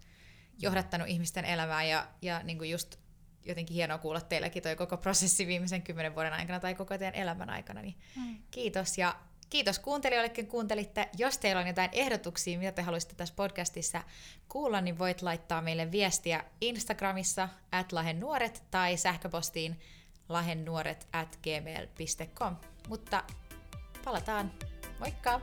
johdattanut ihmisten elämää ja, ja niin kuin just jotenkin hienoa kuulla teilläkin toi koko prosessi viimeisen kymmenen vuoden aikana tai koko teidän elämän aikana. Niin mm. Kiitos ja kiitos kuuntelijoillekin kuuntelitte. Jos teillä on jotain ehdotuksia, mitä te haluaisitte tässä podcastissa kuulla, niin voit laittaa meille viestiä Instagramissa at lahennuoret tai sähköpostiin lahennuoret at gmail.com. Mutta palataan Moikka!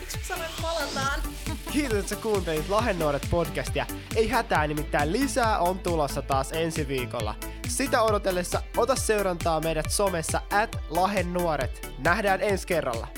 Miksi mä sanoin, palataan? [LAUGHS] Kiitos, että sä kuuntelit Lahennuoret podcastia. Ei hätää, nimittäin lisää on tulossa taas ensi viikolla. Sitä odotellessa ota seurantaa meidät somessa at Lahennuoret. Nähdään ensi kerralla.